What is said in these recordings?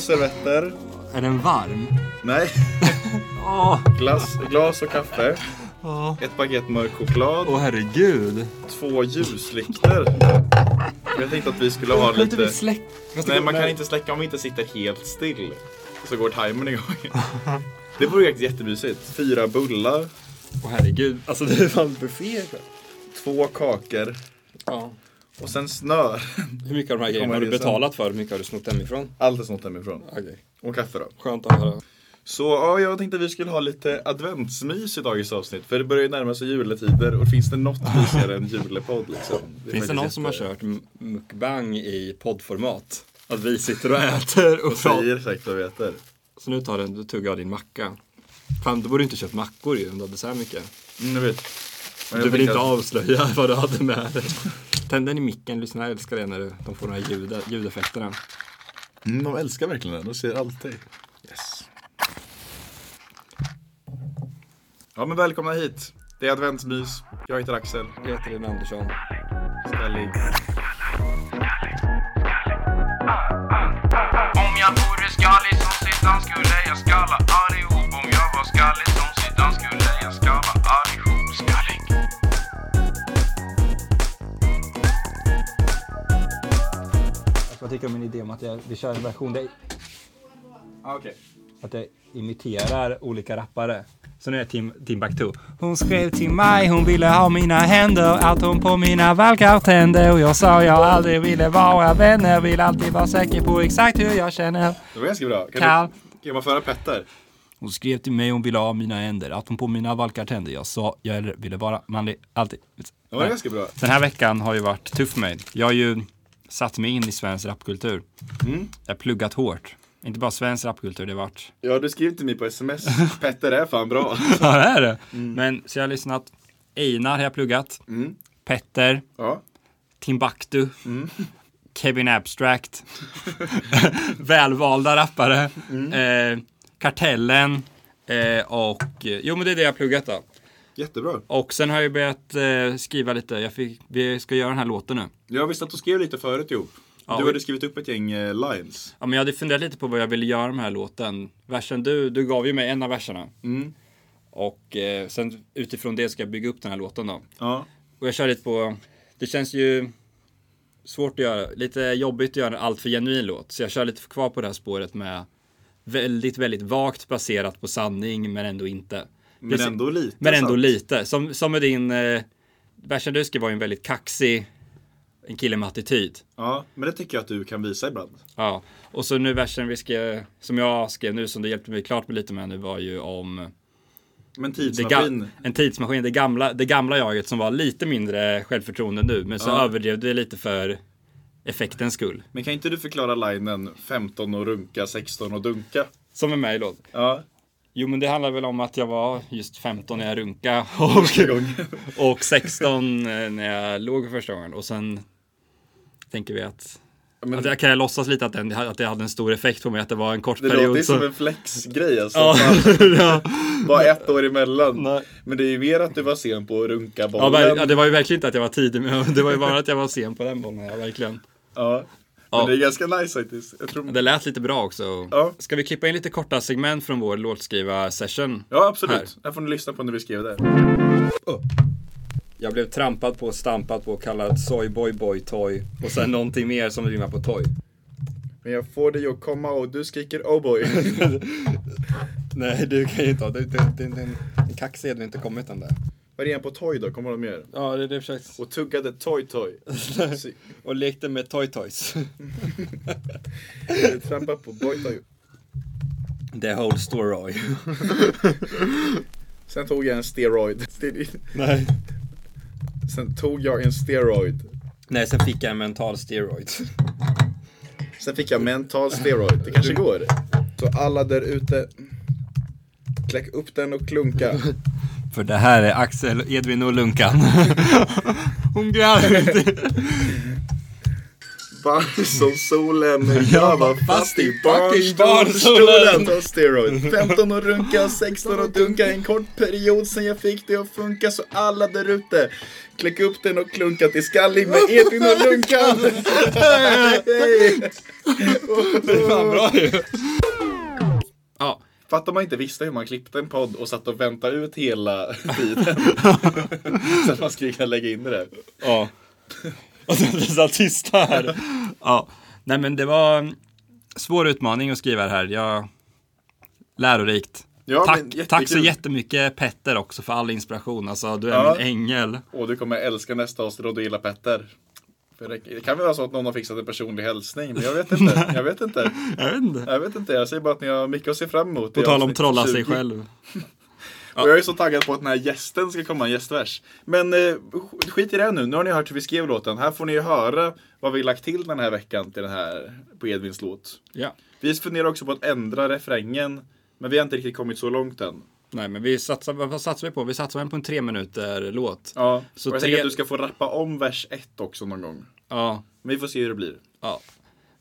Två servetter. Är den varm? Nej. Åh, Glass, glas och kaffe. Ett paket mörk choklad. åh herregud. Två ljuslyktor. Jag tänkte att vi skulle ha inte vi lite... släcka? Nej, man kan inte släcka om vi inte sitter helt still. Så går timern igång. Det vore faktiskt jättemysigt. Fyra bullar, Åh herregud. Alltså det är fan buffé. två kakor Ja. Och sen snör. Hur mycket av de här grejerna har du det betalat för? Hur mycket har du snott hemifrån? Allt är sånt hemifrån. Okej. Och kaffe då. Skönt att höra. Så ja, jag tänkte att vi skulle ha lite adventsmys i dagens avsnitt. För det börjar ju närma sig juletider och finns det något mysigare än julepodd liksom? är Finns det någon som har kört mukbang i poddformat? Att vi sitter och äter och Och säger exakt vad vi äter. Så nu tar du tuggar av din macka. Fan, då borde du inte köpt mackor ju om du hade så här mycket. Mm, jag vet. Men jag Du vill inte att- avslöja vad du hade med dig. Tänd den i micken, lyssnarna älskar det när de får de här ljud, ljudeffekterna. Mm, de älskar verkligen den, de ser alltid. Yes. Ja men välkomna hit. Det är adventsmys. Jag heter Axel. Jag heter Linn Andersson. Om Vad tycker du om min idé om att jag, vi kör en version där Ah, Okej. att jag imiterar olika rappare? Så nu är jag Tim, Timbuktu. Hon skrev till mig, hon ville ha mina händer, att hon på mina valkar tände och jag sa jag aldrig ville vara vänner, vill alltid vara säker på exakt hur jag känner. Det var ganska bra. Kan, Karl. du, kan man föra Petter? Hon skrev till mig, hon ville ha mina händer, att hon på mina valkar tände. Jag sa jag ville vara manlig, alltid. Det var ganska bra. Den här veckan har ju varit tuff för mig. Jag har ju satt mig in i svensk rapkultur. Jag har pluggat hårt. Inte bara svensk rapkultur, det har varit... Ja, du skrev till mig på sms. Petter är fan bra. Ja, det är det. Men så jag har lyssnat. Einar har jag pluggat. Mm. Petter. Ja. Timbuktu. Kevin Abstract. Välvalda rappare. Eh, kartellen. Eh, och... eh, Jo, men det är det jag har pluggat då. Jättebra. Och sen har jag börjat eh, skriva lite. Jag fick, vi ska göra den här låten nu. Jag visste att du skrev lite förut ihop. Ja, du hade skrivit upp ett gäng eh, lines. Ja, men jag hade funderat lite på vad jag ville göra med den här låten. Versen, du, du gav ju mig en av verserna. Mm. Och eh, sen utifrån det ska jag bygga upp den här låten då. Ja. Och jag kör lite på, det känns ju svårt att göra, lite jobbigt att göra en alltför genuin låt. Så jag kör lite kvar på det här spåret med väldigt, väldigt vagt baserat på sanning men ändå inte. Men Precis- ändå lite Men ändå sant. lite. Som, som med din, eh, versen du skrev var ju en väldigt kaxig, en kille med attityd. Ja, men det tycker jag att du kan visa ibland. Ja, och så nu versen vi skrev, som jag skrev nu som det hjälpte mig klart med lite med nu var ju om Men det ga- tidsmaskin. en tidsmaskin, det gamla, det gamla jaget som var lite mindre självförtroende nu, men så Ja. överdrev det lite för effektens skull. Men kan inte du förklara linen 15 och runka, 16 och dunka? Som är med i låten. Ja, Jo, men det handlar väl om att jag var just 15 när jag runka första och, och 16 när jag låg för första gången. Och sen tänker vi att, Men att jag kan jag låtsas lite att, den, att det hade en stor effekt på mig, att det var en kort det period. låter ju så- som en flexgrej alltså. Ja, ja. Bara ett år emellan. Nej. Men det är ju mer att du var sen på att runka Ja, bollen. ver- ja, det var ju verkligen inte att jag var tidig, men det var ju bara att jag var sen på den bollen. Ja, verkligen. Ja. Men Ja. det är ganska nice faktiskt. Jag tror... Det lät lite bra också. Ja. Ska vi klippa in lite korta segment från vår låtskriva-session? Ja, absolut. Här. Här får ni lyssna på när vi skrev det. Jag blev trampad på, stampad på, kallad soyboy boy toy och sen någonting mer som rimmar på toy. Men jag får dig att komma och du skriker oh boy. Nej, du kan ju inte ha. Det, det, det, det, en kaxig hade inte kommit den där. Vad är det på toy då? Kommer de mer? Ja, det är det försökt. Och tuggade toy toy. Och lekte med toy toys. Trampa på boy toy. The whole story. Sen tog jag en steroid. Nej. Sen tog jag en steroid. Nej, sen fick jag en mental steroid. Sen fick jag mental steroid. Det kanske går. Så alla där ute. Kläck upp den och klunka. För det här är Axel, Edvin och Lunkan. Hon gräver inte. Varm som solen. Jag var fast i barnstolen. Steroid. 15 och runka, 16 och dunka. En kort period sen jag fick det att funka. Så alla där ute. Kläck upp den och klunka till skallig med Edvin och Lunkan. Det är fan bra ju. Ja, Fattar man inte visste hur man klippte en podd och satt och väntade ut hela tiden. så att man skulle kunna lägga in det där. ja. Och sen blir så här tysta här. Ja, nej men det var en svår utmaning att skriva det här. Jag... Lärorikt. Ja, tack, tack så jättemycket Petter också för all inspiration. Alltså, du är Ja. min ängel. Och du kommer älska nästa avsnitt och du gillar Petter. Det, kan väl vara så att någon har fixat en personlig hälsning, men jag vet inte. Jag vet inte. Jag vet inte. Jag vet inte, jag säger bara att ni har mycket att se fram emot. På tal om trolla sig 20. själv. Och jag är så taggad på att den här gästen ska komma en gästvers. Men eh, skit i det nu, nu har ni hört hur vi skrev låten. Här får ni ju höra vad vi lagt till den här veckan till den här, på Edvins låt. Ja. Vi funderar också på att ändra refrängen, men vi har inte riktigt kommit så långt än. Nej, men vi satsar, vad satsar vi på? Vi satsar på en tre minuter låt. Ja, Så och jag tre- tänker att du ska få rappa om vers 1 också någon gång. Ja. Men vi får se hur det blir. ja.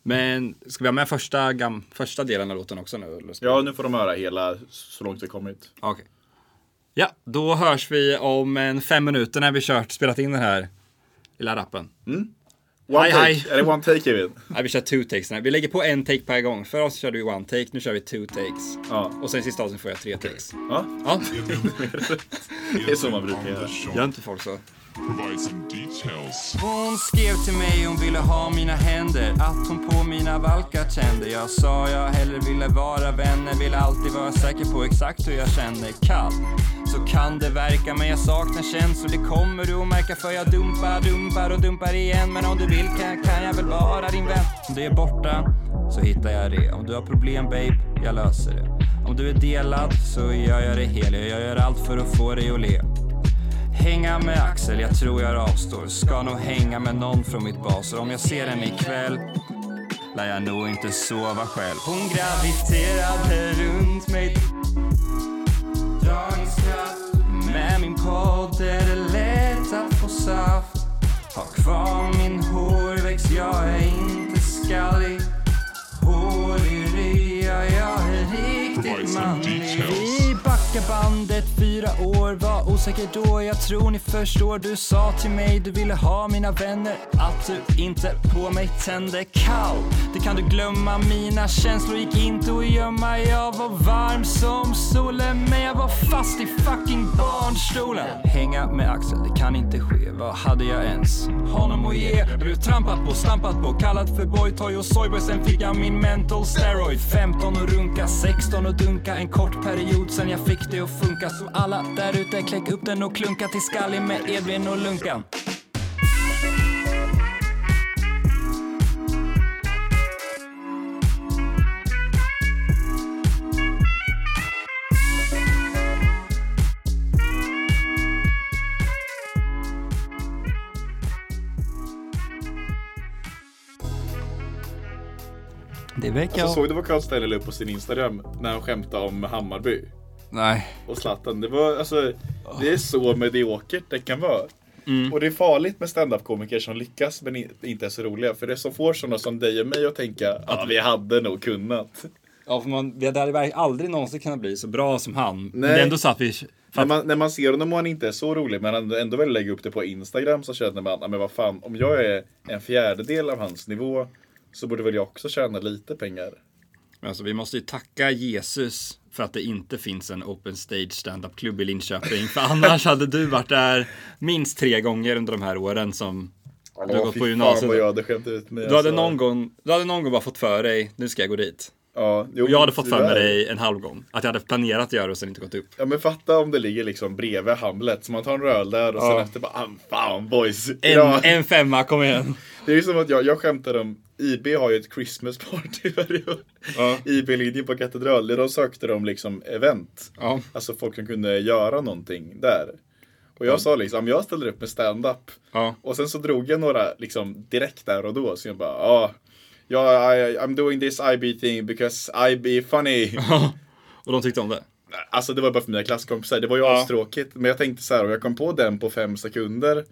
Men ska vi ha med första, gam, första delen av låten också nu? Eller ska Ja, nu får de höra hela så långt vi kommit. Okej. Ja, då hörs vi om en fem minuter när vi kört, spelat in den här lilla rappen. One Hej, take. hej. Är det one take Kevin? Nej, vi kör two takes. Nej, vi lägger på en take per gång. För oss körde vi one take, nu kör vi two takes. Ja. Och sen sista avsnittet får jag tre takes. ja. Ja, Det är så man brukar göra. gör inte folk så? Provide some details. Hon skrev till mig hon ville ha mina händer. Att hon på mina valkar kände Jag sa jag hellre ville vara vänner Vill alltid vara säker på exakt hur jag känner. Kall, så kan det verka Men jag saknar känslor, det kommer du att märka För jag dumpar, dumpar och dumpar igen. Men om du vill kan, kan jag väl vara din vän. Om du är borta så hittar jag det. Om du har problem babe, jag löser det. Om du är delad så gör jag det hel Jag gör allt för att få dig att le. Hänga med Axel, jag tror jag avstår. Ska nog hänga med någon från mitt bas. Och om jag ser henne ikväll lär jag nog inte sova själv. Hon graviterade runt mig. Dragningskraft. Med min podd är det lätt att få saft. Ha kvar min hårväxt, jag är inte skallig. Hår i rygg, ja, jag är riktigt manlig details. Bandet fyra år, var osäker då Jag tror ni förstår, du sa till mig du ville ha mina vänner. Att du inte på mig tände kall Det kan du glömma, mina känslor gick inte att gömma. Jag var varm som solen men jag var fast i fucking barnstolen. Hänga med Axel, det kan inte ske. Vad hade jag ens honom att ge? Blev trampat på, stampat på, kallad för boytoy och soyboy? Sen fick jag min mental steroid. 15 och runka, 16 och dunka En kort period sen jag fick det att funka Så alla där ute, kläck upp den och klunka till skallig med Edvin och Lunkan. Det verkar... Så såg du vad Carl Stanley upp på sin Instagram när han skämtade om Hammarby Nej. och Zlatan? Det var alltså, det är så mediokert det kan vara. Mm. Och det är farligt med standup-komiker som lyckas men inte är så roliga. För det som får sådana som dig och mig att tänka att vi hade nog kunnat. Ja, för man, det hade aldrig någonsin kunnat bli så bra som han. Men Nej. det är ändå så att vi... När man, när man ser honom och han inte är så rolig men han ändå vill lägga upp det på Instagram så känner man, "Ja, men vad fan, om jag är en fjärdedel av hans nivå så borde väl jag också tjäna lite pengar. Men alltså, vi måste ju tacka Jesus för att det inte finns en open stage stand-up klubb i Linköping. För annars hade du varit där minst tre gånger under de här åren som du har gått på gymnasiet. jag hade skämt ut mig. Du hade, alltså. någon gång, du hade någon gång bara fått för dig, nu ska jag gå dit. Ja, jo, jag hade fått för mig dig en halv gång. Att jag hade planerat att göra det och sen inte gått upp. Ja men fatta om det ligger liksom bredvid Hamlet. Så man tar en röl där och Ja. sen efter bara, ah, fan boys. En, ja, en femma, kom igen. Det är ju som att jag, jag skämtar om, IB har ju ett Christmas party varje år. Ja. IB-linjen på Katedral, de sökte de liksom event. Ja. Alltså folk som kunde göra någonting där. Och jag sa liksom, jag ställer upp med stand-up. Ja. Och sen så drog jag några liksom direkt där och då. Så jag bara, ja. Ja, I, I'm doing this IB thing because I be funny. Och de tyckte om det. Alltså det var bara för mina klasskompisar. Det var ju Ja. astråkigt. Men jag tänkte så här, om jag kom på den på fem sekunder.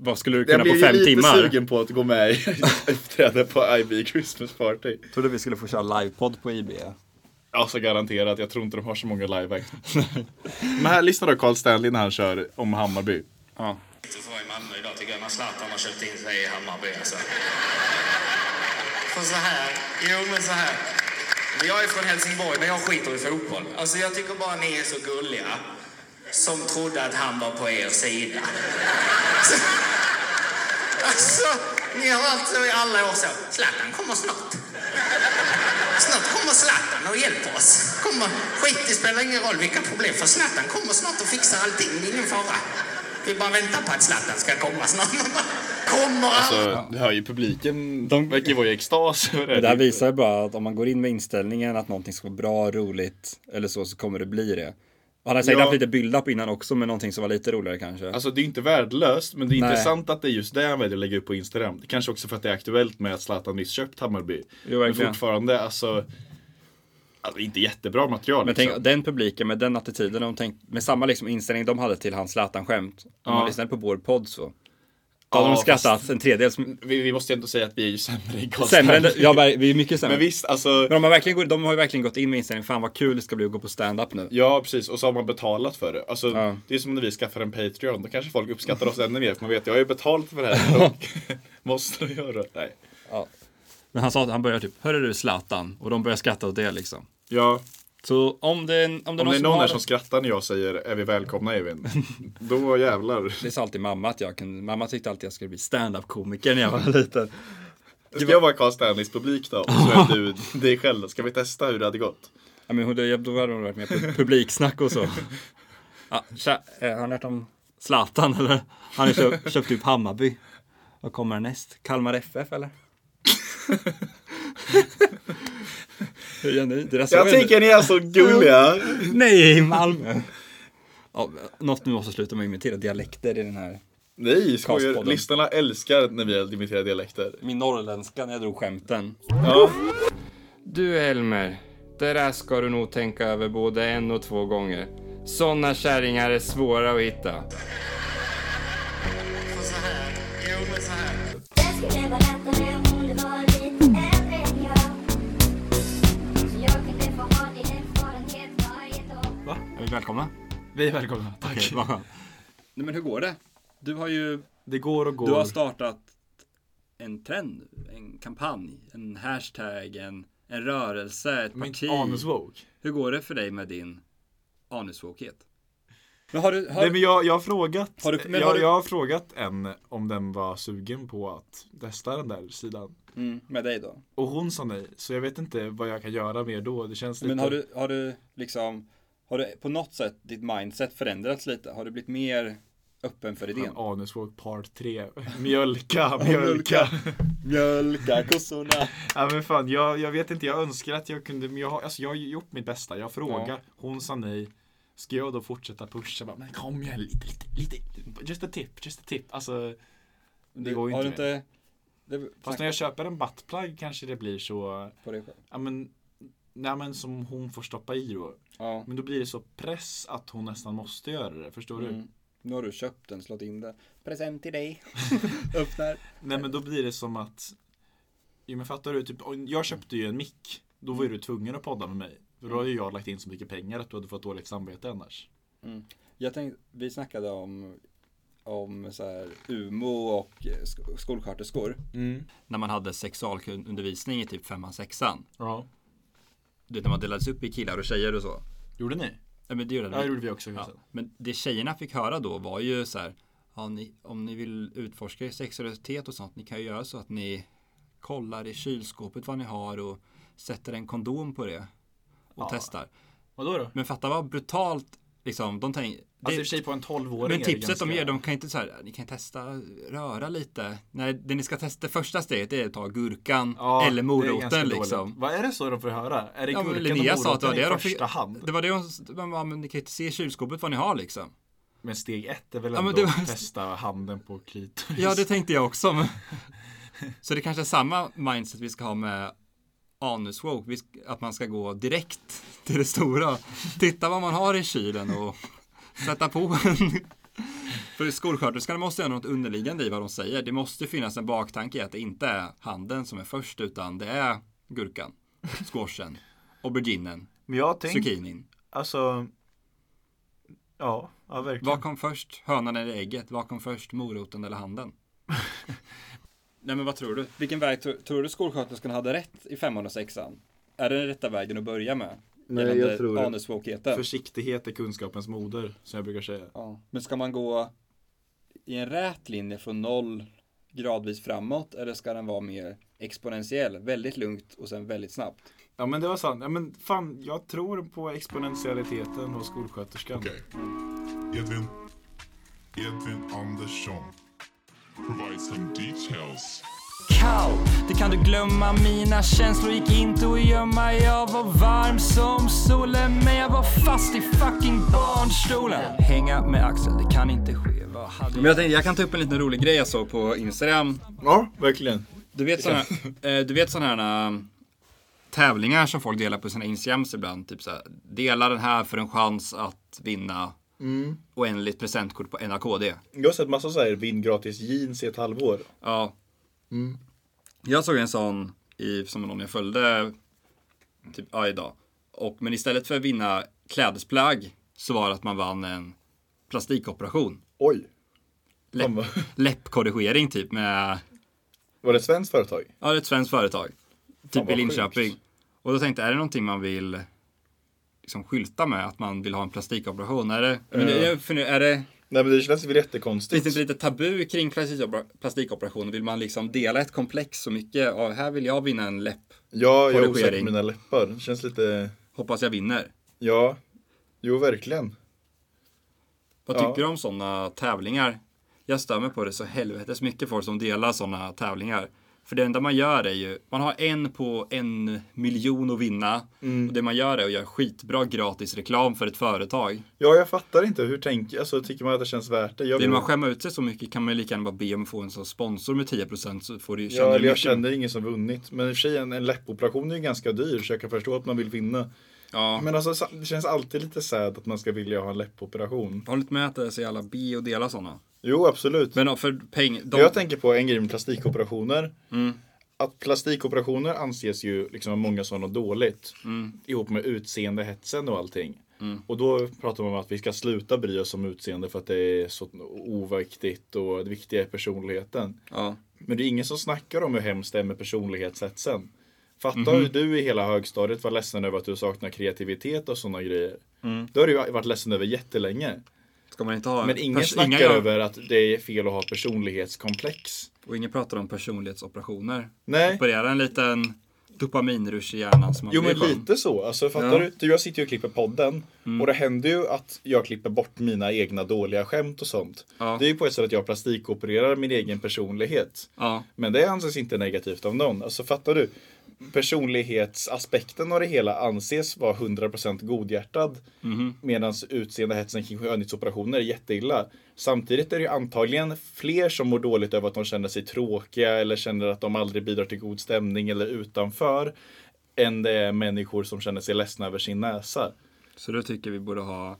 Vad skulle du Jag kunna på fem lite timmar? sugen på att gå med i uppträda på IB Christmas Party. Trodde vi skulle få köra livepodd på IB. Alltså garanterat, jag tror inte de har så många live Men här, lyssna då Carl Stanley när han kör om Hammarby. Ja. För i Malmö idag tycker jag när Zlatan har köpt in sig i Hammarby alltså. För så här, jo men så här. Jag är från Helsingborg men jag skiter i fotboll. Alltså jag tycker bara ni är så gulliga. Som trodde att han var på er sida. Alltså, ni har alltså i alla år så. Zlatan kommer snart. Snart kommer Zlatan och hjälper oss. Kommer, skit, det spelar ingen roll vilka problem för Zlatan kommer snart och fixar allting. Det ingen fara. Vi bara väntar på att Zlatan ska komma snart. Kommer? Alltså, du hör ju publiken, de verkar vara i extas. Det här det. visar ju bara att om man går in med inställningen att någonting ska vara bra, roligt eller så, så kommer det bli det. Han har säkert Ja. haft lite build-up innan också med någonting som var lite roligare kanske. Alltså det är inte värdelöst, men det är Nej. intressant att det är just det han väljer att lägga upp på Instagram. Det kanske också för att det är aktuellt med att Zlatan nyss köpt Hammarby. Jo, men verkligen. fortfarande, alltså, alltså inte jättebra material. Men liksom. tänk, den publiken med den attityden, de tänk, med samma liksom inställning de hade till hans Zlatan-skämt. Om Ja. man lyssnade på vår podd så. Ja, de skrattat en tredjedel. Som, vi, vi måste ju ändå säga att vi är ju sämre i Carl sämre ja, vi är mycket sämre. Men visst, alltså. Men de har, verkligen, gått- de har ju verkligen gått in med inställningen, fan vad kul det ska bli att gå på stand-up nu. Ja, precis. Och så har man betalat för det. Alltså, Ja. Det är som när vi skaffar en Patreon. Då kanske folk uppskattar oss ännu mer. För man vet, jag har ju betalt för det här. Och måste jag göra. Nej. Men han sa att han började typ, hörru du Zlatan? Och de började skratta åt det liksom. Ja, Så om det, om det, om någon det är som någon har, här som skrattar när jag säger är vi välkomna Evin. Då jävlar. Det sa alltid mamma att jag kunde, mamma tyckte alltid jag skulle bli stand-up komiker när jag var liten. Ska jag vara Carl Stanleys publik då? Och så är du dig själv. Ska vi testa hur det hade gått? Ja, men då hade hon varit med på publiksnack och så. Ja, tja, eh, har ni hört om Zlatan eller? Han har köpt, köpt upp Hammarby. Vad kommer näst? Kalmar FF eller? Hur gör ni? Deras Jag tycker ni är så gulliga. Nej, Malmö! Ja, något nu måste sluta med att imitera dialekter i den här. Nej, skojar. Castpodden. Lyssnarna älskar när vi imiterar dialekter. Min norrländska när jag drog skämten. Ja. Du Elmer, det där ska du nog tänka över både en och två gånger. Såna kärringar är svåra att hitta. Är vi välkomna? Vi är välkomna. Tack. Okej, vad skönt. Nej men hur går det? Du har ju Det går och går. Du har startat en trend, en kampanj, en hashtag, en, en rörelse, ett Min parti. anuswoke. Hur går det för dig med din anusvåkhet? Men har du, har, Nej men jag, jag har frågat. Har du- men jag, har du- jag har frågat en om den var sugen på att testa den där sidan. mm, med dig då? Och hon sa nej. Så jag vet inte vad jag kan göra mer då. Det känns lite. Men har du, har du liksom, har du på något sätt ditt mindset förändrats lite? Har du blivit mer öppen för idén? Anuswoke part 3. Mjölka, mjölka. Mjölka kossorna. ja men fan, jag, jag vet inte. Jag önskar att jag kunde. Men jag, har- alltså, jag har gjort mitt bästa. Jag frågar. Ja. Hon sa nej. Ska jag då fortsätta pusha? Bara, Men kom igen lite, lite, lite. Just a tip, just a tip. Alltså. Det går ju har inte. du mer. inte det, Fast när jag köper en buttplug kanske det blir så. på dig själv? Ja men. Nej men som hon får stoppa i då. Ja. Men då blir det så press att hon nästan måste göra det. Förstår du? Mm. Nu har du köpt den, slått in den. Present till dig. Öppnar. Nej men då blir det som att Jo men fattar du, typ, jag köpte ju en mick Då var ju du tvungen att podda med mig För då hade ju jag lagt in så mycket pengar att du hade fått dåligt samvete annars Jag tänkte, vi snackade om, om så här UMO och sk- skolsköterskor. När man hade sexualundervisning i typ femman, sexan. Ja Du vet när man delades upp i killar och tjejer och så. Gjorde ni? Ja, men det gjorde Ja det gjorde vi också Ja, men det tjejerna fick höra då var ju så här. Ja, ni, om ni vill utforska er sexualitet och sånt. Ni kan ju göra så att ni kollar i kylskåpet vad ni har och sätter en kondom på det. Och testar. Vadå då? Men fatta vad brutalt liksom. De tänker. Alltså i och för sig på en 12-åring Men tipset de ganska- ger, de kan inte så här, ni kan testa röra lite. Nej, det ni ska testa, det första steget är att ta gurkan Ja, eller moroten liksom. Vad är det så de får höra? Är det Ja, gurkan Linnea och sa att det var moroten det i de fick, första hand? det var det men, ja, men ni kan inte se i kylskåpet vad ni har liksom. Men steg ett är väl ändå var- att testa handen på klitoris? Ja, det tänkte jag också. Men, Så det kanske är samma mindset vi ska ha med anuswoke. Att man ska gå direkt till det stora. Titta vad man har i kylen och sätta på en. För skolsköterskan måste ha något underliggande i vad de säger. Det måste finnas en baktanke i att det inte är handen som är först utan det är gurkan, squashen, auberginen, Men jag har tänkt, zucchinin. alltså. Ja, ja verkligen. Vad kom först? Hönan eller ägget? Vad kom först? Moroten eller handen? Nej men vad tror du? Vilken väg tror, tror du skolsköterskan hade rätt i femman och sexan? Är det den rätta vägen att börja med? Nej, jag tror- Anuswokheten? Försiktighet är kunskapens moder, som jag brukar säga. Ja. Men ska man gå i en rät linje från noll gradvis framåt eller ska den vara mer exponentiell? Väldigt lugnt och sen väldigt snabbt. Ja men det var sant. Ja, men fan, jag tror på exponentialiteten hos skolsköterskan. Okay. Edvin, Edvin Andersson provides some details. Kall, det kan du glömma. Mina känslor gick inte att gömma. Jag var varm som solen Men jag var fast i fucking barnstolen. Hänga med Axel, det kan inte ske. Vad hade Men jag tänkte, jag kan ta upp en liten rolig grej jag såg på Instagram. Ja, verkligen. Du vet sådana eh, Du vet sådana här äh, tävlingar som folk delar på sina Instagrams ibland? Typ såhär, dela den här för en chans att vinna oändligt presentkort på NAKD Jag har sett massa så här vinn gratis jeans i ett halvår. Ja. Jag såg en sån i, som någon jag följde typ, ja, idag. Och, men istället för att vinna klädesplagg så var det att man vann en plastikoperation. Oj. Läpp, läppkorrigering typ med, Var det ett svenskt företag? ja det är ett svenskt företag. Typ i Linköping. sjukt. Och då tänkte jag, är det någonting man vill liksom skylta med? Att man vill ha en plastikoperation? Är det, men det, jag funderar, är det Nej men det känns väl Finns jättekonstigt. det inte lite tabu kring plastikopera- plastikoperationer? Vill man liksom dela ett komplex så mycket? Ja, här vill jag vinna en läpp. Ja, jag är osäker på mina läppar. Det känns lite... Hoppas jag vinner. Ja. Jo, verkligen. Vad Ja. tycker du om sådana tävlingar? Jag stör mig på det så helvetes mycket folk som delar sådana tävlingar. För det enda man gör är ju, man har en på en miljon att vinna. Mm. Och det man gör är att göra skitbra gratis reklam för ett företag. Ja, jag fattar inte. Hur tänker Alltså, tycker man att det känns värt det? Jag Vill man skämma ut sig så mycket kan man ju lika gärna bara be om att få en sån sponsor med 10% så får du ju känna Ja, eller jag känner ingen som vunnit. Men i och för sig, en, en läppoperation är ju ganska dyr, så jag kan förstå att man vill vinna. Ja, Men alltså, det känns alltid lite sad att man ska vilja ha en läppoperation. jag håller inte med att det är så jävla bi och dela sådana. Jo, absolut. Men för peng, de, Jag tänker på en grej med plastikoperationer. Mm. Att plastikoperationer anses ju liksom av många som något dåligt. Mm. Ihop med utseendehetsen och allting. Och då pratar man om att vi ska sluta bry oss om utseende för att det är så oviktigt och det viktiga är personligheten. ja. Men det är ingen som snackar om hur hemskt det är med personlighetshetsen. Fatta Mhm. hur du i hela högstadiet var ledsen över att du saknar kreativitet och sådana grejer. Mm. Det har du ju varit ledsen över jättelänge. Ska man inte ha Men ingen pers- snackar inga över att det är fel att ha personlighetskomplex. Och ingen pratar om personlighetsoperationer. Nej. Operera en liten dopaminrush i hjärnan som man Jo men lite så. Alltså fattar Ja. Mm. du? Jag sitter ju och klipper podden. Och det händer ju att jag klipper bort mina egna dåliga skämt och sånt. Ja. Det är ju på ett sätt att jag plastikopererar min egen personlighet. Ja. Men det anses inte negativt av någon. Alltså fattar du? Personlighetsaspekten av det hela anses vara 100% godhjärtad. Mhm. Medan utseendehetsen kring skönhetsoperationer är jätteilla. Samtidigt är det antagligen fler som mår dåligt över att de känner sig tråkiga eller känner att de aldrig bidrar till god stämning eller utanför. Än det är människor som känner sig ledsna över sin näsa. Så då tycker vi borde ha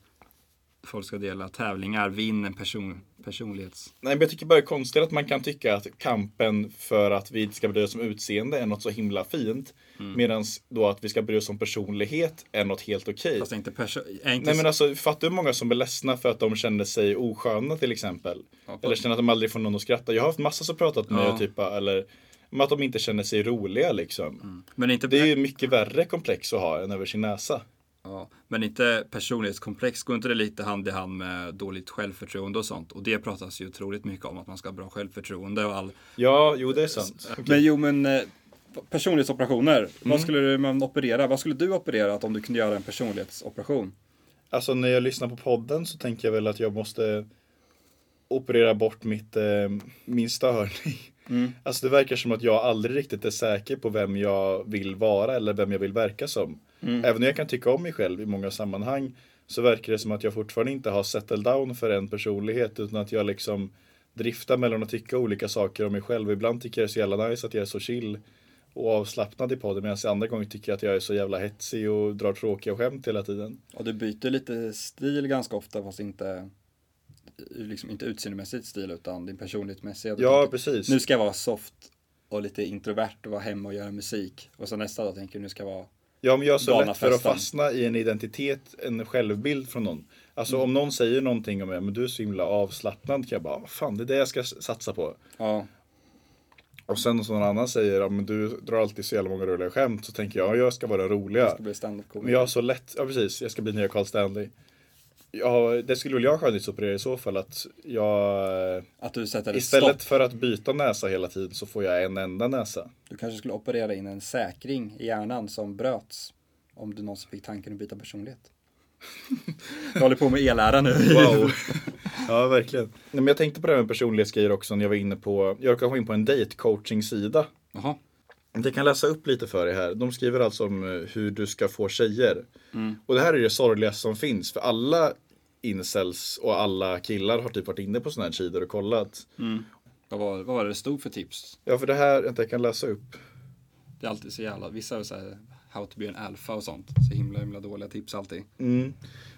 folk ska dela tävlingar, vinn en person, personlighets... Nej, men jag tycker bara det är konstigt att man kan tycka att kampen för att vi inte ska bry oss om utseende är något så himla fint. Mm. Medan då att vi ska bry oss om personlighet är något helt okej. Fast inte perso... Är inte Nej men alltså, fattar hur många som är ledsna för att de känner sig osköna till exempel? Ja, Eller känner att de aldrig får någon att skratta. Jag har haft massa som pratat med Ja. typ, eller med att de inte känner sig roliga liksom. Men inte, Det är ju mycket värre komplex att ha än över sin näsa. Ja, men inte personlighetskomplex. Går inte det lite hand i hand med dåligt självförtroende och sånt? Och det pratas ju otroligt mycket om att man ska ha bra självförtroende och all... Ja, jo det är sant. Men jo men eh, personlighetsoperationer. Vad skulle man operera? Vad skulle du operera om du kunde göra en personlighetsoperation? Alltså när jag lyssnar på podden så tänker jag väl att jag måste operera bort mitt, eh, min störning. Alltså det verkar som att jag aldrig riktigt är säker på vem jag vill vara eller vem jag vill verka som. Även om jag kan tycka om mig själv i många sammanhang så verkar det som att jag fortfarande inte har settled down för en personlighet utan att jag liksom drifta mellan att tycka olika saker om mig själv. Ibland tycker jag det är så jävla nice att jag är så chill och avslappnad i podden medan andra gånger tycker jag att jag är så jävla hetsig och drar tråkiga skämt hela tiden. Och du byter lite stil ganska ofta fast inte liksom inte utseendemässigt stil utan din personlighetsmässiga. Ja, tänker, precis. Nu ska jag vara soft och lite introvert och vara hemma och göra musik. Och så nästa dag tänker du nu ska jag vara Ja, men jag har så lätt för att fastna i en identitet, en självbild från någon. Alltså om någon säger någonting om mig, men du är så himla avslappnad, kan jag bara, fan det är det jag ska satsa på. Ja, Och sen som någon annan säger, ja, men du drar alltid så jävla många roliga skämt, så tänker jag, ja, jag ska vara den roliga. det blir standup Men jag har så lätt, ja precis, jag ska bli nya Carl Stanley. Ja, det skulle väl jag skönhetsoperera i så fall, att jag Att du sätter istället stopp. för att byta näsa hela tiden så får jag en enda näsa. Du kanske skulle operera in en säkring i hjärnan som bröts om du någonsin fick tanken att byta personlighet. Jag håller på med e-lära nu. Wow. ja, verkligen. Nej, men jag tänkte på det här med personlighetsgrejer också när jag var inne på, jag råkade komma in på en date-coaching-sida. Jaha. Jag kan läsa upp lite för dig här. De skriver alltså om eh, hur du ska få tjejer. Och det här är det sorgligaste som finns. För alla incels och alla killar har typ varit inne på sådana här sidor och kollat. Vad var, vad var det det stod för tips? Ja, för det här, vänta, jag kan läsa upp. Det är alltid så jävla, vissa är så här, how to be an alpha och sånt. Så himla himla dåliga tips alltid.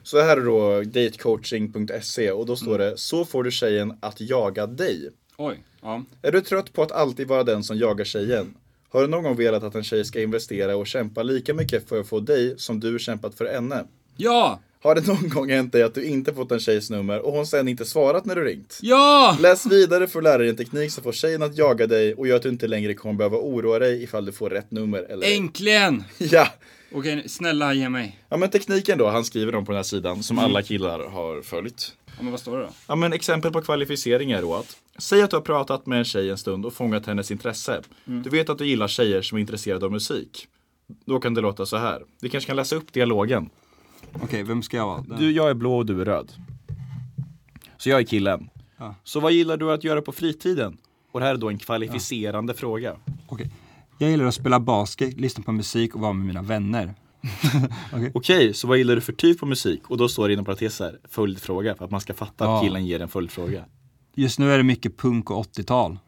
Så här är då datecoaching.se och då står det Så får du tjejen att jaga dig. Oj, ja. Är du trött på att alltid vara den som jagar tjejen? Har du någon gång velat att en tjej ska investera och kämpa lika mycket för att få dig som du kämpat för henne? Ja! Har det någon gång hänt dig att du inte fått en tjejs nummer och hon sen inte svarat när du ringt? Ja! Läs vidare för att lära dig en teknik som får tjejen att jaga dig och gör att du inte längre kommer behöva oroa dig ifall du får rätt nummer eller ej. Äntligen! Ja! Okej, snälla ge mig. ja, men tekniken då, han skriver dem på den här sidan som alla killar har följt. Ja, men vad står det då? Ja, men exempel på kvalificering är då att Säg att du har pratat med en tjej en stund och fångat hennes intresse. Du vet att du gillar tjejer som är intresserade av musik. Då kan det låta så här. Vi kanske kan läsa upp dialogen. Okej, vem ska jag vara? Du, jag är blå och du är röd. Så jag är killen. Ja. Så vad gillar du att göra på fritiden? Och det här är då en kvalificerande fråga. Okej. Jag gillar att spela basket, lyssna på musik och vara med mina vänner. Okej, så vad gillar du för typ av musik? Och då står det inom parenteser följdfråga för att man ska fatta Ja. att killen ger en följdfråga. Just nu är det mycket punk och 80-tal.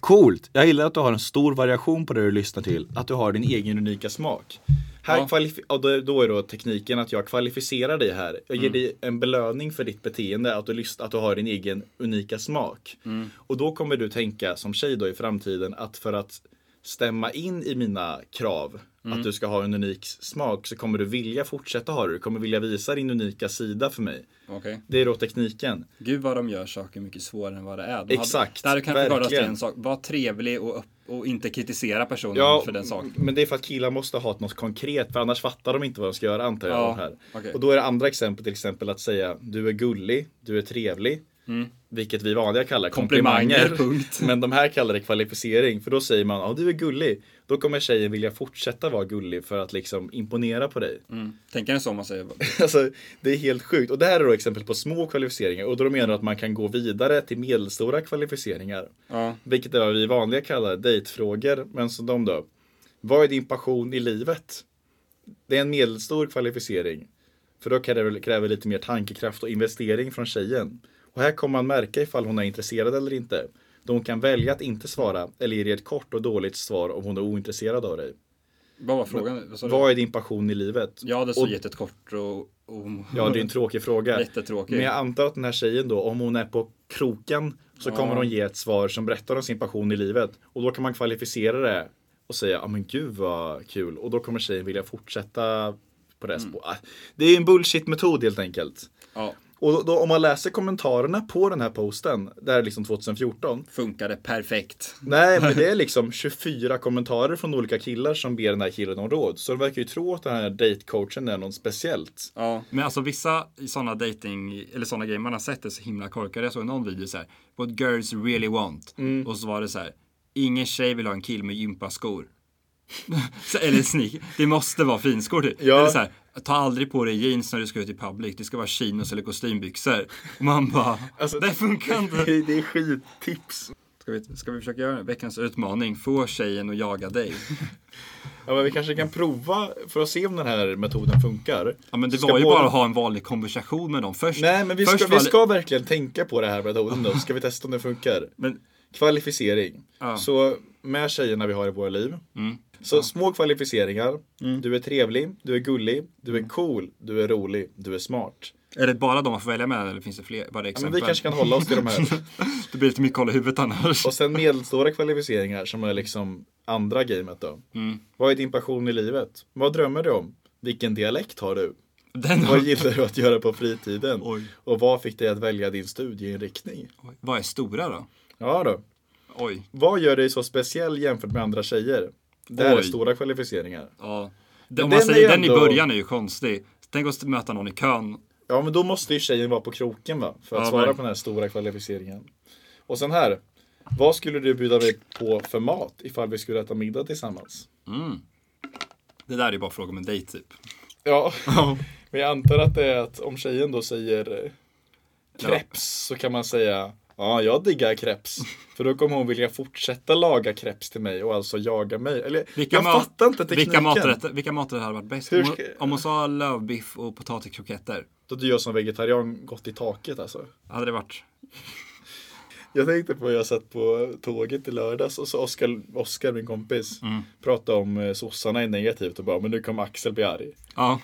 Coolt! Jag gillar att du har en stor variation på det du lyssnar till. Att du har din egen unika smak. Här Ja. och då, är då tekniken att jag kvalificerar dig här. Jag ger dig en belöning för ditt beteende, att du, lyssnar, att du har din egen unika smak. Och då kommer du tänka som tjej då i framtiden att för att stämma in i mina krav, att du ska ha en unik smak, så kommer du vilja fortsätta ha det. Du kommer vilja visa din unika sida för mig. Okej. Det är då tekniken. Gud vad de gör saker mycket svårare än vad det är. De Exakt, Hade, där kan till verkligen. en sak. Var trevlig och, upp, och inte kritisera personen Ja, för den saken. men det är för att killar måste ha något konkret, för annars fattar de inte vad de ska göra antar jag. Ja, här. okej. Och då är det andra exempel, till exempel att säga du är gullig, du är trevlig. Vilket vi vanliga kallar komplimanger. Mm. Komplimanger. Men de här kallar det kvalificering. För då säger man, ja du är gullig. Då kommer tjejen vilja fortsätta vara gullig för att liksom imponera på dig. Mm. Tänker ni så om man säger Alltså, det är helt sjukt. Och det här är då exempel på små kvalificeringar. Och då menar att man kan gå vidare till medelstora kvalificeringar. Ja. Vilket är vad vi vanliga kallar dejtfrågor. Men som de då. Vad är din passion i livet? Det är en medelstor kvalificering. För då kan det kräva lite mer tankekraft och investering från tjejen. Och här kommer man märka ifall hon är intresserad eller inte. Då hon kan välja att inte svara eller ge ett kort och dåligt svar om hon är ointresserad av dig. Vad var frågan? Vad? Vad är din passion i livet? Ja, det Och- jättekort och, och... Ja, det är en tråkig fråga. Jättetråkig. Men jag antar att den här tjejen då, om hon är på kroken så kommer hon ge ett svar som berättar om sin passion i livet. Och då kan man kvalificera det och säga, ja men gud vad kul. Och då kommer tjejen vilja fortsätta på det spåret. Det är en bullshit-metod helt enkelt. Ja, Och då, då, om man läser kommentarerna på den här posten, det här är liksom 2014. funkade perfekt. Nej, men det är liksom 24 kommentarer från olika killar som ber den här killen om råd. Så de verkar ju tro att den här datecoachen är något speciellt. Ja, men alltså vissa i sådana dating eller sådana grejer man har sett är så himla korkade. Jag såg någon video så här. What girls really want. Mm. Och så var det så här. Ingen tjej vill ha en kill med gympaskor. Eller sneak. Det måste vara finskor typ. Ja. Eller så här. Ta aldrig på dig jeans när du ska ut i public. Det ska vara chinos eller kostymbyxor. Och man bara. Alltså, det funkar inte. Det, är skittips. Ska vi, ska vi försöka göra veckans utmaning? Få tjejen att jaga dig. Ja, men vi kanske kan prova för att se om den här metoden funkar. Ja, men det Så var ska ju båda- bara att ha en vanlig konversation med dem först. Nej, men vi först ska, var vi ska verkligen tänka på det här metoden då. Ska vi testa om det funkar? Men, Kvalificering. Ja. Så med tjejerna vi har i våra liv. Så små kvalificeringar. Du är trevlig, du är gullig, du Mm. är cool, du är rolig, du är smart. är det bara de man får välja med eller finns det fler? Bara Ja, exempel? men vi kanske kan hålla oss till de här. Det blir lite mycket att hålla i huvudet annars. Och sen medelstora kvalificeringar som är liksom andra gamet då. Mm. Vad är din passion i livet? Vad drömmer du om? Vilken dialekt har du? Den Vad gillar du att göra på fritiden? Oj. Och vad fick dig att välja din studieinriktning? Oj, Vad är stora då? Ja då. Oj. Vad gör dig så speciell jämfört med andra tjejer? Det här är stora kvalificeringar. Ja. Men Om man den säger den i början är ju konstig. Tänk att möta någon i kön. Ja men då måste ju tjejen vara på kroken va? För att Ja, svara men- på den här stora kvalificeringen. Och sen här. Vad skulle du bjuda mig på för mat ifall vi skulle äta middag tillsammans? Det där är ju bara fråga om en dejt typ. Ja, men jag antar att det är att om tjejen då säger eh, kreps så kan man säga Ja, jag diggar kreps. För då kommer hon vilja fortsätta laga kreps till mig och alltså jaga mig. Eller, Vilka jag mat- fattar inte tekniken. Vilka maträtter, vilka maträtter hade varit bäst? Hur Om, ska- om hon sa lövbiff och potatiskroketter. Då hade jag som vegetarian gått i taket alltså. Hade det varit? Jag tänkte på, jag satt på tåget i lördags och så Oskar, Oskar min kompis, pratade om eh, sossarna är negativt och bara, men nu kommer Axel bli arg. Ja.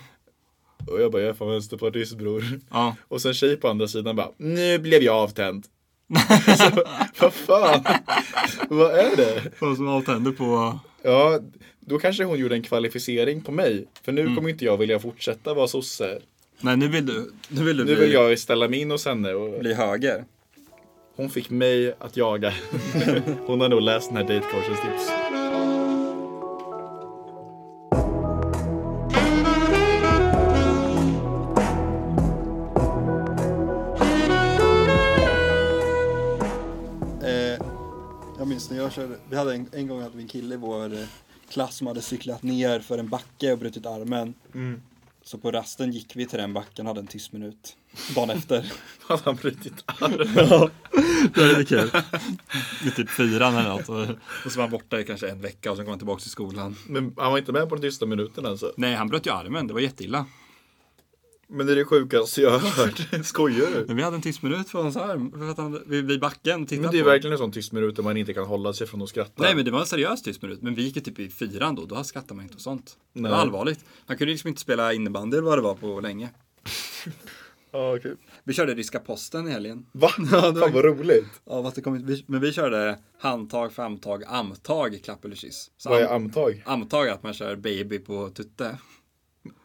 Och jag bara, jag är fan vänsterpartist bror. Ja. Och sen tjej på andra sidan bara, nu blev jag avtänd. så, vad fan? vad är det? Vad som allt händer på... Ja, då kanske hon gjorde en kvalificering på mig. För nu kommer inte jag vilja fortsätta vara sosse. Nej, nu vill du, nu vill du Nu bli, vill jag ställa mig in hos henne och bli höger. hon fick mig att jaga. hon har nog läst den här datecoachens tips. Körde, vi hade en, en gång hade vi en kille i vår eh, klass som hade cyklat ner för en backe och brutit armen. Så på rasten gick vi till den backen och hade en tyst minut. Dagen efter. Hade han brutit arm? Det är lite kul. Vid typ fyran eller något. Och, och så var han borta i kanske en vecka och sen kom han tillbaka till skolan. Men han var inte med på den tysta minuten alltså. Nej, han bröt ju armen. Det var jätteilla. Men det är det sjukaste jag har hört. Skojar du? Men vi hade en tyst minut för hans arm. För att han, vid, vid backen tittade Men det är på. verkligen en sån tyst minut där man inte kan hålla sig från att skratta. Nej men det var en seriös tyst minut. Men vi gick ju typ i fyran då. Då skrattar man inte och sånt. Det var Nej. allvarligt. Han kunde liksom inte spela innebandy eller vad det var på länge. Ja, okej. Vi körde Riska Posten i helgen. Va? Fan vad roligt. Ja, fast det kom, vi, men vi körde handtag, famtag, amtag, klapp eller kyss. Så Vad är am- amtag? amtag är att man kör baby på tutte.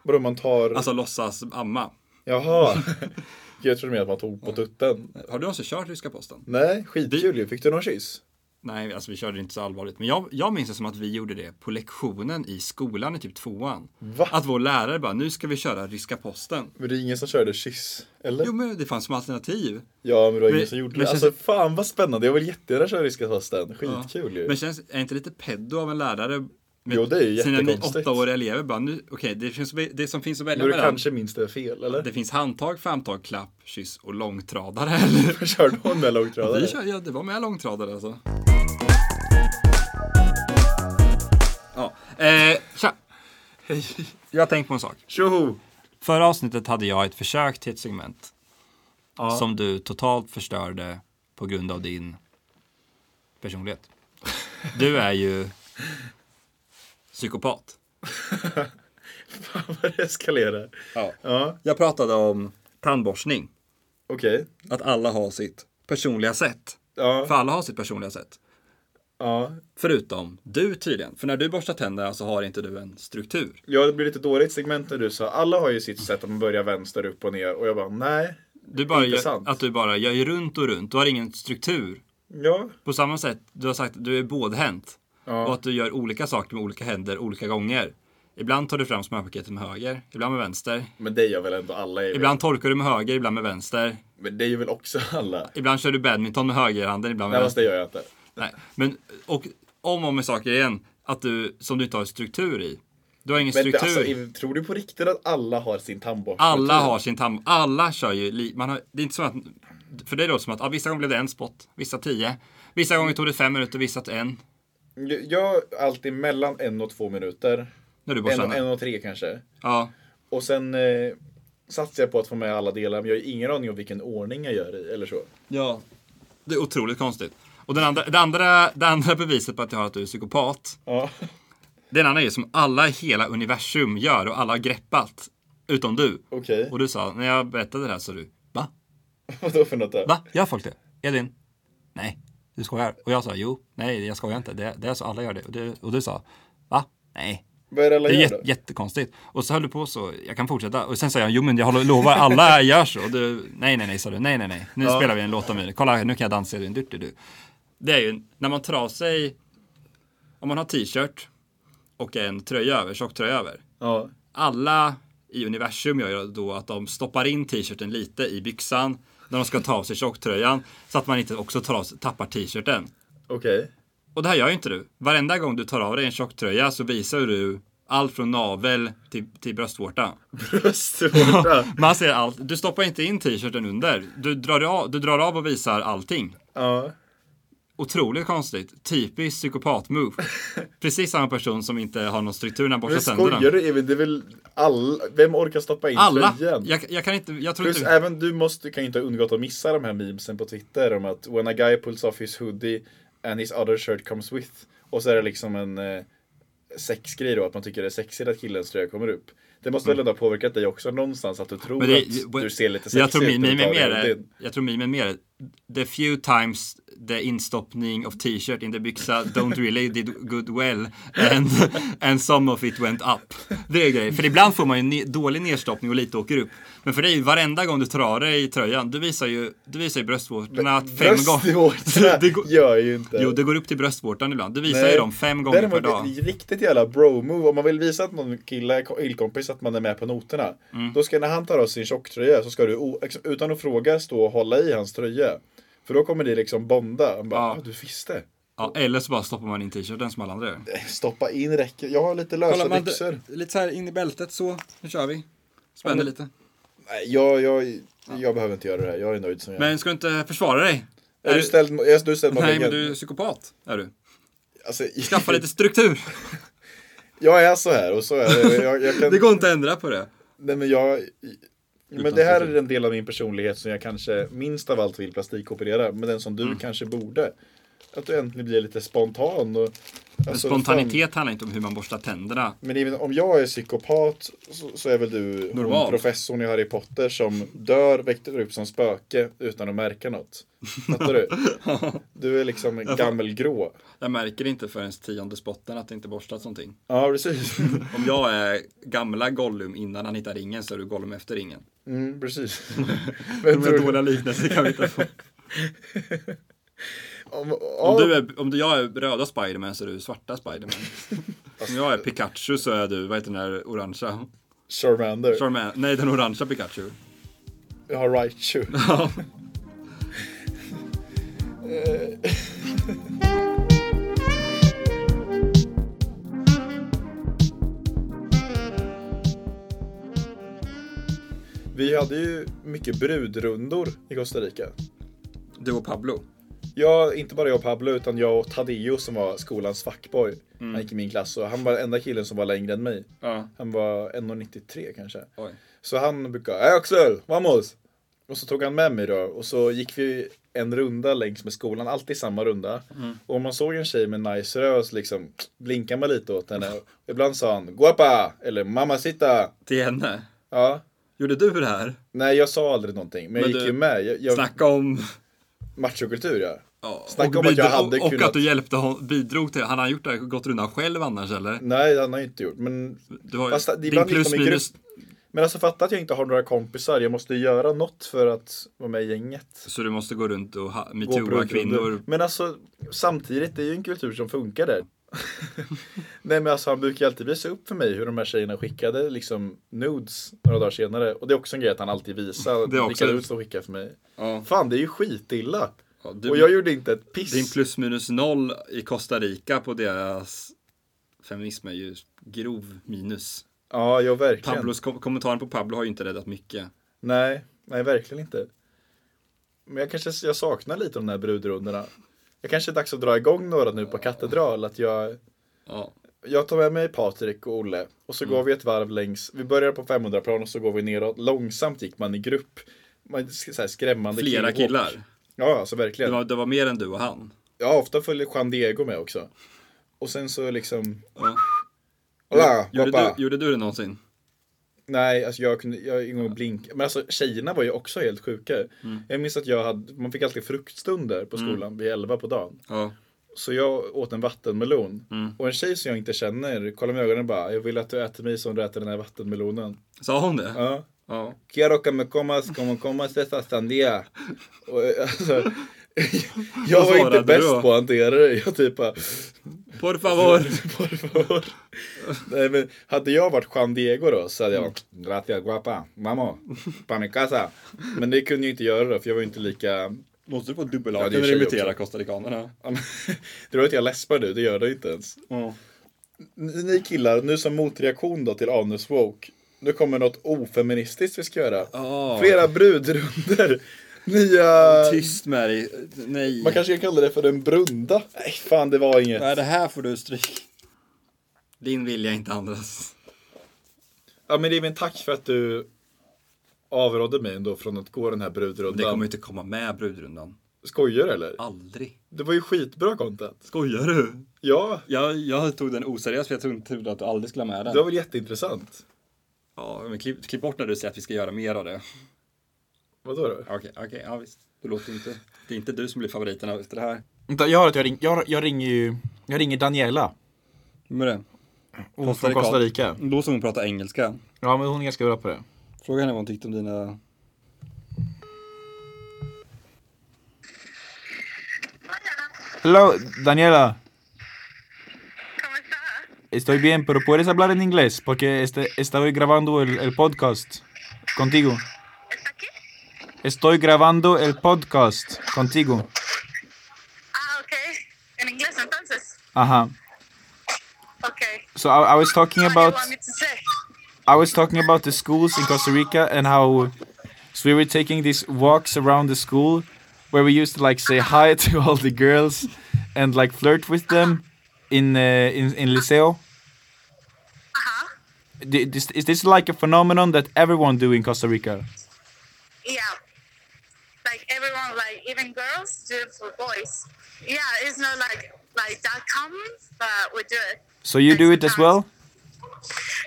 Vadå man tar... Alltså låtsas amma. Jaha. Jag trodde mer att man tog på tutten. Har du någonsin kört Ryska Posten? Nej, skitkul ju. Fick du någon kyss? Nej, alltså vi körde det inte så allvarligt. Men jag, jag minns det som att vi gjorde det på lektionen i skolan i typ tvåan. Va? Att vår lärare bara, nu ska vi köra Ryska Posten. Men det är ingen som körde kyss? Eller? Jo, men det fanns som alternativ. Ja, men det var ingen Men- som gjorde det. känns- Alltså fan vad spännande. Jag vill jättegärna köra ryska posten. Skitkul ju. Men känns, är inte lite peddo av en lärare Jo, det är ju sina jättekonstigt. åttaåriga elever bara, nu, okej, det, finns, det som finns att välja Men du mellan. kanske minns det fel, eller? Det finns handtag, famtag, klapp, kyss och långtradare. Eller? Körde hon med långtradare? Vi kör, ja, det var med långtradare alltså. Ja, eh, tja. Jag har tänkt på en sak. Tjoho! Förra avsnittet hade jag ett försök till ett segment. Som du totalt förstörde på grund av din personlighet. Du är ju psykopat. Fan vad det eskalerar. Ja. Ja, Jag pratade om tandborstning. okej. Att alla har sitt personliga sätt. För Ja, alla har sitt personliga sätt. ja. Förutom du tydligen. För när du borstar tänderna så har inte du en struktur. Ja, det blir lite dåligt segment när du sa alla har ju sitt sätt att man börjar vänster, upp och ner. Och jag bara, nej. Du bara Inte gör, sant. att du bara gör runt och runt. Du har ingen struktur. Ja, På samma sätt, du har sagt att du är bådhänt. Ja. Och att du gör olika saker med olika händer olika gånger. Ibland tar du fram smörpaketet med höger, ibland med vänster. men det gör väl ändå alla. Ibland torkar du med höger, ibland med vänster. Men det är ju väl också alla. Ibland kör du badminton med högerhanden, ibland med Nej, vänster. det gör jag inte. Nej, men och om och med saker igen, att du, som du inte har struktur i. Du har ingen Men struktur. alltså, i- tror du på riktigt att alla har sin tandborste? alla har sin tam... Alla kör ju... Man har... Det är inte så att... För det låter som att ja, vissa gånger blev det en spot, vissa tio. Vissa gånger tog det fem minuter, vissa en. Jag alltid mellan en och två minuter. När du En, borstar en och tre kanske. Ja. Och sen eh, satsar jag på att få med alla delar, men jag har ingen aning om vilken ordning jag gör i, eller så. ja. Det är otroligt konstigt. Och den andra, det, andra, det andra beviset på att jag har att du är psykopat. Ja. Det är en annan grej som alla i hela universum gör och alla har greppat. Utom du. Okej, Och du sa, när jag berättade det här så du, va? vadå för något då? Va? Gör folk det? Edvin? Nej, du skojar. Och jag sa, jo, nej, jag skojar inte. Det, det är så alla gör det. Och du, och du sa, va? Nej. Vad är det alla Det är jät- jättekonstigt. Och så höll du på så, jag kan fortsätta. Och sen sa jag, jo men jag lovar, alla gör så. Och du, nej, nej, nej, sa du. Nej, nej, nej. Nu spelar vi en låt om mig. Kolla, nu kan jag dansa. Du, du, du. Det är ju när man tar av sig, om man har t-shirt och en tröja över, tjocktröja över. Ja. Alla i universum gör då att de stoppar in t-shirten lite i byxan när de ska ta av sig tjocktröjan så att man inte också tar av, tappar t-shirten. Okej. Och det här gör ju inte du. Varenda gång du tar av dig en tjocktröja så visar du allt från navel till, till bröstvårta. Bröstvårta. Man ser allt. Du stoppar inte in t-shirten under. Du drar, av, du drar av och visar allting. ja. Otroligt konstigt. Typiskt psykopat-move. Precis samma person som inte har någon struktur när han Men borstar skojar tänderna. du Evin? Det är väl alla, vem orkar stoppa in Alla! tröjan? Jag, jag kan inte, jag tror Plus inte... även du måste, kan ju inte ha undgått att missa de här memesen på Twitter om att when a guy pulls off his hoodie and his other shirt comes with. Och så är det liksom en eh, sexgrej då, att man tycker det är sexigt att killens tröja kommer upp. Det måste väl ändå ha påverkat dig också någonstans att du tror Men det, att du ser lite sexig jag tror ut mer, är- jag tror min är mer the few times the instoppning of t-shirt in the byxa don't really did good well and, and some of it went up. Det är grejer. För ibland får man ju ne- dålig nedstoppning och lite åker upp. Men för dig, varenda gång du av dig tröjan, du visar ju, du visar ju bröstvårtorna fem gånger. Det går- gör ju inte. Jo, det går upp till bröstvårtan ibland. Du visar Nej. ju dem fem gånger Däremot, per dag. det är riktigt jävla bro-move. Om man vill visa att någon kille, killkompis, att man är med på noterna. Mm. Då ska när han tar av sin tjocktröja så ska du liksom, utan att fråga stå och hålla i hans tröja. För då kommer det liksom bonda. Bara, Ja. ah, du visste. Ja, eller så bara stoppar man in t-shirten som alla andra gör. Stoppa in räcker. Jag har lite lösa byxor. lite så här in i bältet så. Nu kör vi. Spänner men- lite. Nej, jag, jag, jag behöver inte göra det här. Jag är nöjd som jag är. Men ska du inte försvara dig? är du ställd, är du ställd mot Nej, men du är psykopat. Är du. Alltså, Skaffa lite struktur. Jag är så här och så är det. Jag, jag kan, Det går inte att ändra på det. Nej men jag... Men det här är den del av min personlighet som jag kanske minst av allt vill plastikoperera. Men den som du Mm. kanske borde. Att du äntligen blir lite spontan. Och, alltså, spontanitet handlar inte om hur man borstar tänderna. Men även om jag är psykopat så, så är väl du professorn i Harry Potter som dör, väckte upp som spöke utan att märka något. Fattar du? Du är liksom gammelgrå. Jag märker inte förrän tionde spotten att det inte borstat någonting. Ja, precis. Om jag är gamla Gollum innan han hittar ringen så är du Gollum efter ringen. Mm, precis. De Men tror är du, dåliga liknelser kan vi inte få. Om, Om, du är, om jag är röda Spiderman så är du svarta Spiderman. Om jag är Pikachu så är du, vad heter den där orangea? Charmander. Charmander. Nej, den orangea Pikachu. Jag har Raichu. Ja. Vi hade ju mycket brudrundor i Costa Rica. Du och Pablo. Ja, inte bara jag och Pablo utan jag och Tadeo som var skolans fuckboy. Mm. Han gick i min klass och han var den enda killen som var längre än mig. Ja. Han var 1,93 kanske. Oj. Så han brukade, Hej Axel, vamos! Och så tog han med mig då och så gick vi en runda längs med skolan, alltid samma runda. Mm. Och om man såg en tjej med nice röv så liksom blinkade man lite åt henne. Ibland sa han guapa eller mamacita. Till henne. Ja. Gjorde du det här? Nej, jag sa aldrig någonting, men, jag Men gick du- ju med. Jag, jag, Snacka om... machokultur ja. Ja, Snacka och om att jag hade och, och kunnat- att du hjälpte hon, bidrog till Han har gjort det, här- gått rundan själv annars eller? Nej, det har han inte gjort. Men, Du har, Fast din plus minus, men alltså fatta att jag inte har några kompisar. Jag måste göra något för att vara med i gänget. så du måste gå runt och metooa kvinnor. Men alltså samtidigt, det är ju en kultur som funkar där. Nej men alltså han brukar ju alltid visa upp för mig hur de här tjejerna skickade liksom nudes några dagar senare. Och det är också en grej att han alltid visar vilka nudes de skickar för mig. Ja. Fan det är ju skitilla. Ja, du, Och jag gjorde inte ett piss. Din plus minus noll i Costa Rica på deras feminism är ju grov minus. Ja, jag verkligen. Pablos kom- kommentaren på Pablo har ju inte räddat mycket. Nej, nej verkligen inte. Men jag kanske jag saknar lite de här brudrundorna. Jag kanske är dags att dra igång några nu på katedral. Att jag, Ja. jag tar med mig Patrik och Olle och så går vi ett varv längs. Vi börjar på 500 plan och så går vi neråt. Långsamt gick man i grupp. Man, så här skrämmande Flera killwalk. killar. Ja, alltså Det verkligen. var, det var mer än du och han. Ja, ofta följer Juan Diego med också. Och sen så liksom... Ja. Hola, Gjorde, pappa. du, gjorde du det någonsin? Nej, alltså jag kunde, jag en gång blink. Men alltså tjejerna var ju också helt sjuka. Mm. Jag minns att jag hade, man fick alltid fruktstunder på skolan vid 11 på dagen. Ja. Så jag åt en vattenmelon. Mm. Och en tjej som jag inte känner kollar mig i ögonen och bara, jag vill att du äter mig som du äter den här vattenmelonen. Sa hon det? Ja. Ja. Quiero que me comas como comas esta sandía. Och, alltså, jag var inte bäst på att hantera det. Jag typ bara, Por favor. por favor. Nej, men hade jag varit Juan Diego då så hade jag varit gracias guapa, mamo, pa mi casa. Men det kunde jag inte göra då, för jag var inte lika Måste du få Ja, dubbelhaken det är när du imiterar costaricanerna? Ja, Det var att jag läspar nu, det gör det inte ens. Ni ni killar, nu som motreaktion då till anus woke. Nu kommer något ofeministiskt vi ska göra. Ja. Flera brudrunder. Nya... Tyst med dig. Nej. Man kanske kan kalla det för en brunda. Nej, fan det var inget. Nej, det här får du stryk. Din vilja, inte andras. Ja men det är min tack för att du avrådde mig ändå från att gå den här Det brudrundan. kommer inte komma med brudrundan. Skojar du eller? Aldrig. Det var ju skitbra content. Skojar du? Ja, Jag, jag tog den oseriöst för jag trodde att du aldrig skulle ha med den. det var väl jätteintressant. Ja, men klipp, klipp bort när du säger att vi ska göra mer av det. Vadå då? Okej, okej, ja visst. Det låter inte. Det är inte du som blir favoriten efter det här. Jag har att jag, ring, jag, jag ringer ju, jag ringer Daniela. Vem är det? Hon från Costa Rica. Då som hon pratar engelska. Ja men hon är ganska bra på det. Fråga henne vad hon tyckte om dina... Hello, Daniela. Estoy bien, pero puedes hablar en inglés porque este, estoy grabando el, el podcast contigo. ¿Está aquí? Estoy grabando el podcast contigo. Ah, ok. En inglés entonces. Ajá. Ok. So I, I was talking What about? I was talking about the schools in Costa Rica and how so we were taking these walks around the school where we used to like say hi to all the girls and like flirt with them in uh, in in liceo. Uh-huh. Is, is this like a phenomenon that everyone do in Costa Rica? Yeah. Like everyone, like even girls do it for boys. Yeah, it's not like like that common, but we do it. So you do it as well?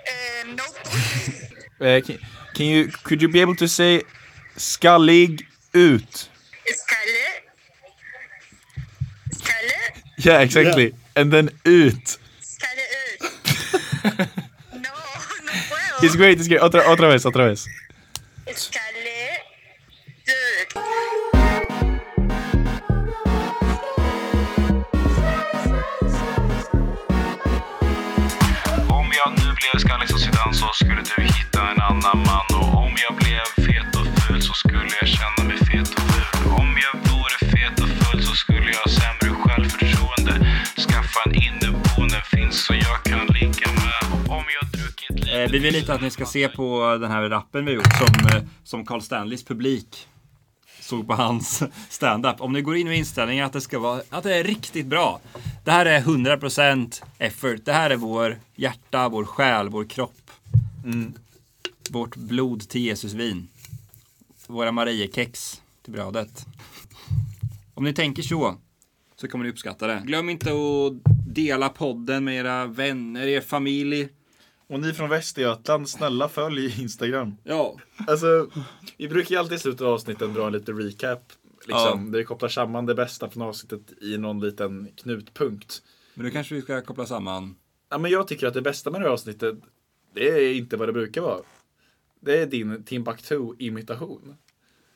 Uh, nope. Uh, can, can you could you be able to say skallig ut? Skalle. Skalle. Yeah, exactly. And then ut. Skalle ut. no, no puedo. It's great, it's great. Otra, otra vez, otra vez. Skalle ut. Om jag nu blev skallig som Zidane så skulle du hitta en annan man Och om jag blev vi vill lite att ni ska se på den här rappen vi har gjort som, eh, som Carl Stanleys publik såg på hans stand-up. Om ni går in med inställningen att det ska vara, att det är riktigt bra. Det här är 100% effort. Det här är vår hjärta, vår själ, vår kropp. Vårt blod till Jesusvin. Våra Mariekex till brödet. Om ni tänker så, så kommer ni uppskatta det. Glöm inte att dela podden med era vänner, er familj. Och ni från Västergötland, snälla följ Instagram. Ja, Alltså, vi brukar ju alltid i slutet av avsnitten dra en liten recap. Liksom, Där vi kopplar samman det bästa från avsnittet i någon liten knutpunkt. men nu kanske vi ska koppla samman. Ja, men jag tycker att det bästa med det här avsnittet, det är inte vad det brukar vara. Det är din Timbuktu-imitation.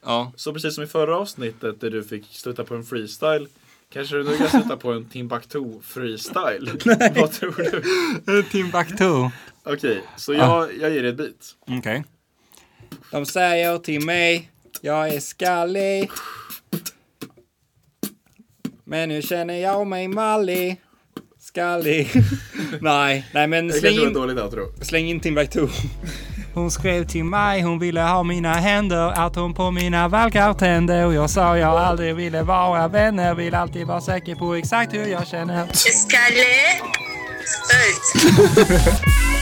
Ja, Så precis som i förra avsnittet där du fick sluta på en freestyle, kanske du nu kan sluta på en Timbuktu-freestyle. vad tror du? Timbuktu. Okej, så jag, jag ger dig ett beat. Okej. De säger till mig, jag är skallig. Men nu känner jag mig mallig. Skallig. nej, nej men Det släng in, släng in Timbuktu. Hon skrev till mig, hon ville ha mina händer, att hon på mina valkar tände och jag sa jag aldrig ville vara vänner, vill alltid vara säker på exakt hur jag känner. Skallig. Ut.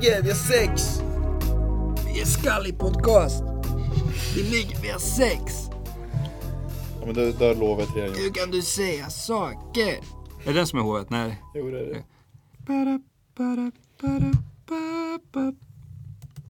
ligger, vi har sex. Vi är Skallig Podcast. Vi ligger, vi har sex. Ja, men då har lovet redan gjort. Hur kan du säga saker? Är det den som är hovet? Nej. Jo, det är det. Ba-da, ba-da, ba-da, ba-ba.